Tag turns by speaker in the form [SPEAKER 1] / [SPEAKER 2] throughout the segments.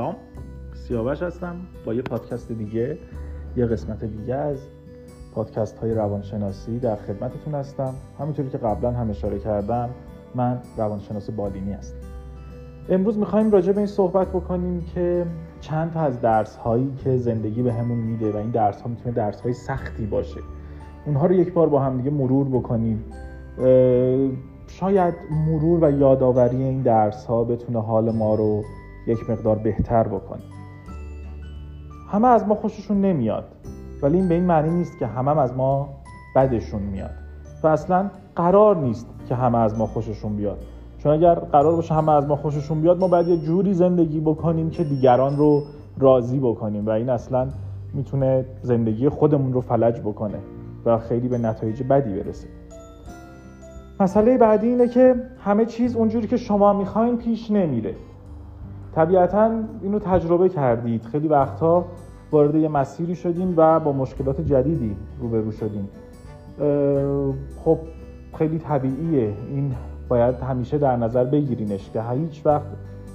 [SPEAKER 1] سلام. سیاوش هستم با یه پادکست دیگه یه قسمت دیگه از پادکست های روانشناسی در خدمتتون هستم. همینطوری که قبلا هم اشاره کردم من روانشناس بالینی هستم. امروز می‌خوایم راجع به این صحبت بکنیم که چند تا از درس هایی که زندگی به همون میده و این درس ها می‌تونه درس های سختی باشه. اونها رو یک بار با هم دیگه مرور بکنیم. شاید مرور و یادآوری این درس ها بتونه حال ما رو یک مقدار بهتر بکنه. همه از ما خوششون نمیاد ولی این به این معنی نیست که همه از ما بدشون میاد. و اصلا قرار نیست که همه از ما خوششون بیاد. چون اگر قرار باشه همه از ما خوششون بیاد ما باید یه جوری زندگی بکنیم که دیگران رو راضی بکنیم. و این اصلا می‌تونه زندگی خودمون رو فلج بکنه و خیلی به نتایج بدی برسه. مسئله بعدی اینه که همه چیز اونجوری که شما می‌خواین پیش نمیره. طبیعتا اینو تجربه کردید. خیلی وقتها وارد یه مسیری شدیم و با مشکلات جدیدی روبرو شدیم. خب خیلی طبیعیه. این باید همیشه در نظر بگیرینش که هیچ وقت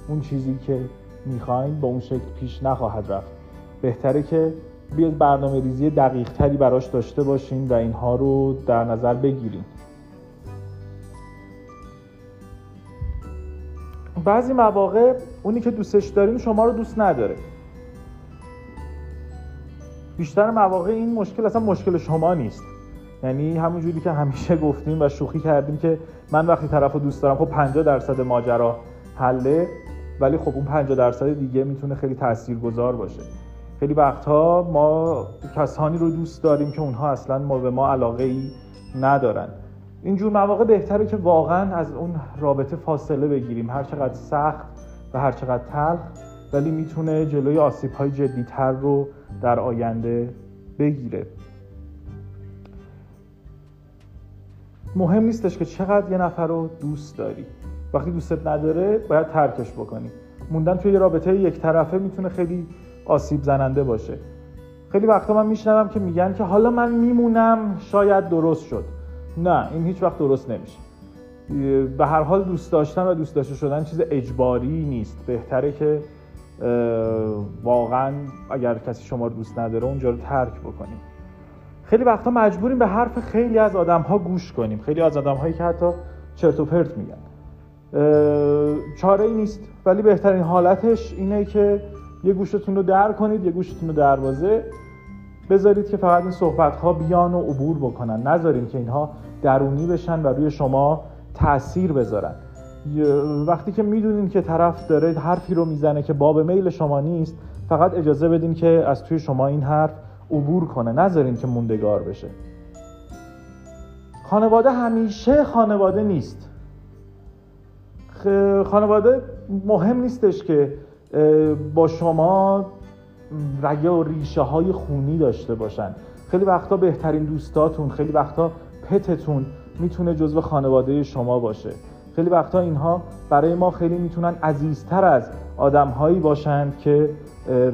[SPEAKER 1] اون چیزی که می‌خواین با اون شکل پیش نخواهد رفت. بهتره که بیاد برنامه ریزی دقیق تری براش داشته باشین و اینها رو در نظر بگیرین. بعضی مواقع اونی که دوستش دارین شما رو دوست نداره. بیشتر مواقع این مشکل اصلا مشکل شما نیست. یعنی همون جوری که همیشه گفتیم و شوخی کردیم که من وقتی طرف رو دوست دارم خب 50 درصد ماجرا حله ولی خب اون 50 درصد دیگه می‌تونه خیلی تاثیرگذار باشه. خیلی وقتها ما کسانی رو دوست داریم که اونها اصلا ما به ما علاقه ای ندارن. اینجور مواقع بهتره که واقعا از اون رابطه فاصله بگیریم. هر چقدر سخت و هر چقدر تلخ ولی می‌تونه جلوی آسیب های جدیتر رو در آینده بگیره. مهم نیستش که چقدر یه نفر رو دوست داری. وقتی دوستت نداره باید ترکش بکنی. موندن توی یه رابطه یک طرفه می‌تونه خیلی آسیب زننده باشه. خیلی وقتا من میشنوم که میگن که حالا من میمونم شاید درست شد. نه این هیچ وقت درست نمیشه. به هر حال دوست داشتن و دوست داشته شدن چیز اجباری نیست. بهتره که واقعا اگر کسی شما رو دوست نداره اونجا رو ترک بکنیم. خیلی وقتا مجبوریم به حرف خیلی از آدم ها گوش کنیم. خیلی از آدم هایی که حتی چرت و پرت میگن. چاره ای نیست. ولی بهترین حالتش اینه که یه گوشتون رو در کنید یه گوشتون رو دروازه بذارید که فقط این صحبت ها بیان و عبور بکنن. نذارین که اینها درونی بشن و روی شما تاثیر بذارن. وقتی که می‌دونین که طرف داره حرفی رو می‌زنه که باب میل شما نیست فقط اجازه بدین که از توی شما این حرف عبور کنه. نذارین که موندگار بشه. خانواده همیشه خانواده نیست. خانواده مهم نیستش که با شما و ریشه های خونی داشته باشن. خیلی وقتا بهترین دوستاتون خیلی وقتا پتتون می‌تونه جزو خانواده شما باشه. خیلی وقتا اینها برای ما خیلی می‌تونن عزیزتر از آدمهایی باشند که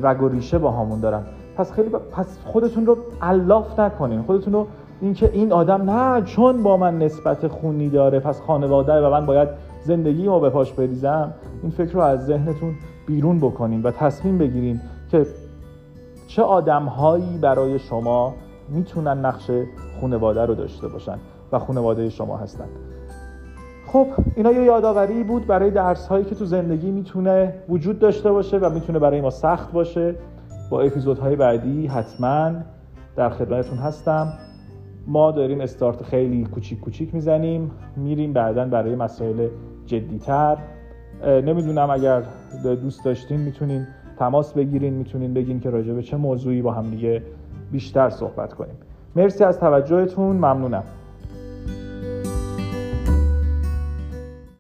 [SPEAKER 1] رگ و ریشه با همون دارن. پس خیلی پس خودتون رو علاف نکنین. خودتون رو اینکه این آدم نه چون با من نسبت خونی داره پس خانواده و من باید زندگی ما به پاش بریزم. این فکر رو از ذهنتون بیرون بکنین و تصمیم بگیرین که چه آدمهایی برای شما می‌تونن نقش خانواده رو داشته باشن و خانواده شما هستن. خب اینا یه یادآوری بود برای درس هایی که تو زندگی می‌تونه وجود داشته باشه و می‌تونه برای ما سخت باشه. با اپیزودهای بعدی حتما در خدمتتون هستم. ما داریم استارت خیلی کوچیک کوچیک می‌زنیم. میریم بعدا برای مسائل جدیتر. نمی‌دونم اگر دوست داشتین می‌تونین تماس بگیرین می‌تونین بگین که راجع به چه موضوعی با هم دیگه بیشتر صحبت کنیم. مرسی از توجهتون ممنونم.